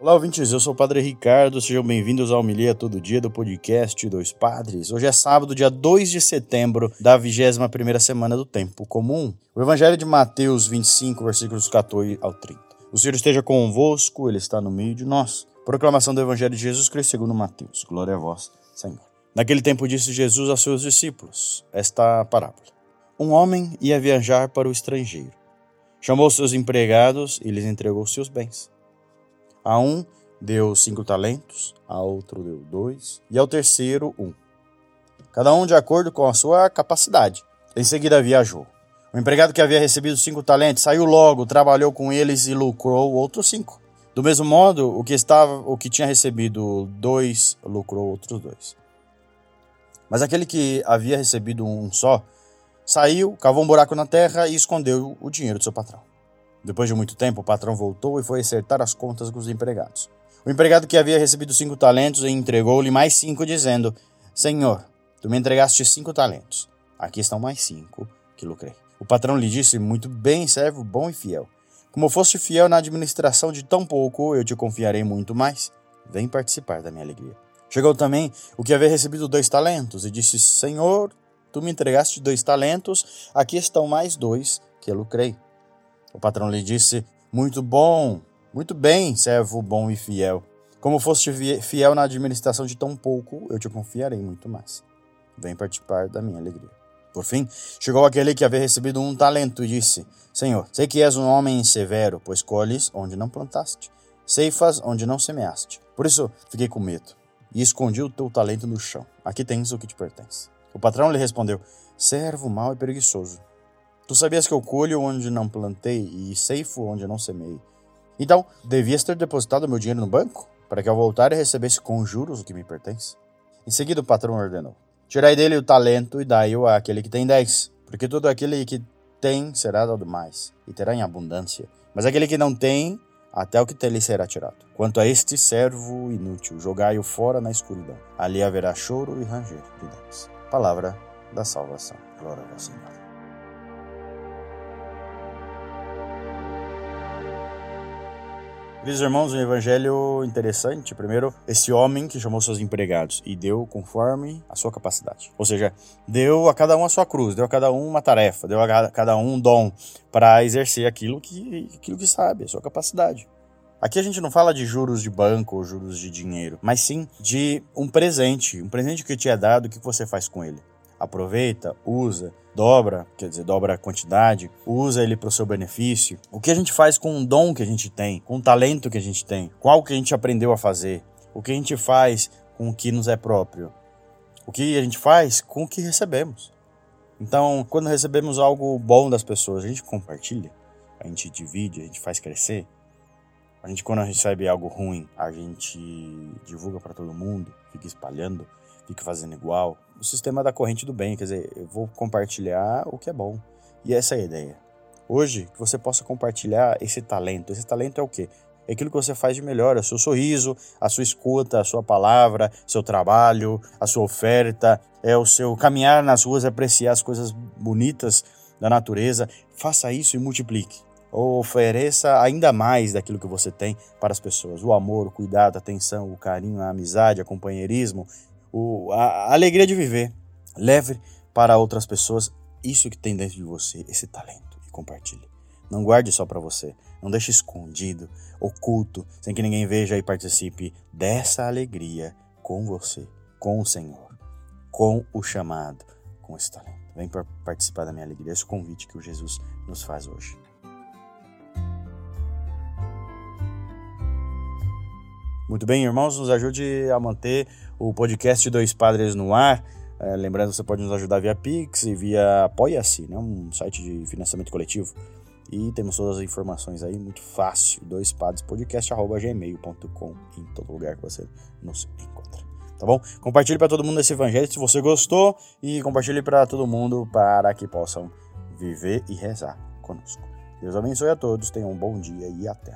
Olá, ouvintes, eu sou o Padre Ricardo, sejam bem-vindos ao Homilia Todo Dia do podcast Dois Padres. Hoje é sábado, dia 2 de setembro da 21ª semana do Tempo Comum. O Evangelho de Mateus 25, versículos 14 ao 30. O Senhor esteja convosco, Ele está no meio de nós. Proclamação do Evangelho de Jesus Cristo segundo Mateus. Glória a vós, Senhor. Naquele tempo disse Jesus aos seus discípulos esta parábola. Um homem ia viajar para o estrangeiro. Chamou seus empregados e lhes entregou seus bens. A um deu cinco talentos, a outro deu dois, e ao terceiro um. Cada um de acordo com a sua capacidade. Em seguida viajou. O empregado que havia recebido cinco talentos saiu logo, trabalhou com eles e lucrou outros cinco. Do mesmo modo, o que estava, o que tinha recebido dois lucrou outros dois. Mas aquele que havia recebido um só saiu, cavou um buraco na terra e escondeu o dinheiro do seu patrão. Depois de muito tempo, o patrão voltou e foi acertar as contas com os empregados. O empregado que havia recebido cinco talentos entregou-lhe mais cinco, dizendo: Senhor, tu me entregaste cinco talentos. Aqui estão mais cinco que lucrei. O patrão lhe disse: Muito bem, servo bom e fiel. Como foste fiel na administração de tão pouco, eu te confiarei muito mais. Vem participar da minha alegria. Chegou também o que havia recebido dois talentos e disse: Senhor, tu me entregaste dois talentos, aqui estão mais dois que lucrei. O patrão lhe disse: Muito bom, muito bem, servo bom e fiel. Como foste fiel na administração de tão pouco, eu te confiarei muito mais. Vem participar da minha alegria. Por fim, chegou aquele que havia recebido um talento e disse: Senhor, sei que és um homem severo, pois colhes onde não plantaste, ceifas onde não semeaste. Por isso fiquei com medo e escondi o teu talento no chão. Aqui tens o que te pertence. O patrão lhe respondeu: Servo mau e preguiçoso. Tu sabias que eu colho onde não plantei e ceifo onde não semei. Então, devias ter depositado meu dinheiro no banco, para que ao voltar eu recebesse com juros o que me pertence. Em seguida, o patrão ordenou: Tirai dele o talento e dai-o àquele que tem dez, porque todo aquele que tem será dado mais, e terá em abundância. Mas aquele que não tem, até o que lhe será tirado. Quanto a este servo inútil, jogai-o fora na escuridão. Ali haverá choro e ranger de dentes. Palavra da salvação. Glória ao Senhor. Queridos irmãos, um evangelho interessante. Primeiro, esse homem que chamou seus empregados e deu conforme a sua capacidade. Ou seja, deu a cada um a sua cruz, deu a cada um uma tarefa, deu a cada um um dom para exercer aquilo que, aquilo que sabe, a sua capacidade. Aqui a gente não fala de juros de banco ou juros de dinheiro, mas sim de um presente, um presente que te é dado, o que você faz com ele aproveita, usa, dobra, quer dizer, dobra a quantidade, usa ele para o seu benefício. O que a gente faz com o dom que a gente tem, com o talento que a gente tem, qual que a gente aprendeu a fazer, o que a gente faz com o que nos é próprio, o que a gente faz com o que recebemos. Então, quando recebemos algo bom das pessoas, a gente compartilha, a gente divide, a gente faz crescer. A gente, quando recebe algo ruim, a gente divulga para todo mundo, fica espalhando fique fazendo igual. O sistema da corrente do bem, quer dizer, eu vou compartilhar o que é bom. E essa é a ideia. Hoje, que você possa compartilhar esse talento. Esse talento é o quê? É aquilo que você faz de melhor, é o seu sorriso, a sua escuta, a sua palavra, seu trabalho, a sua oferta, é o seu caminhar nas ruas, apreciar as coisas bonitas da natureza. Faça isso e multiplique. Ofereça ainda mais daquilo que você tem para as pessoas. O amor, o cuidado, a atenção, o carinho, a amizade, o companheirismo, o, a, a alegria de viver. Leve para outras pessoas isso que tem dentro de você, esse talento, e compartilhe. Não guarde só para você. Não deixe escondido, oculto, sem que ninguém veja e participe dessa alegria com você, com o Senhor, com o chamado, com esse talento. Vem participar da minha alegria. Esse é convite que o Jesus nos faz hoje. Muito bem, irmãos, nos ajude a manter o podcast Dois Padres no ar. É, lembrando, você pode nos ajudar via Pix e via Apoia-se, né, um site de financiamento coletivo. E temos todas as informações aí, muito fácil. Dois Padres Podcast, gmail.com, em todo lugar que você nos encontra. Tá bom? Compartilhe para todo mundo esse evangelho se você gostou e compartilhe para todo mundo para que possam viver e rezar conosco. Deus abençoe a todos, tenham um bom dia e até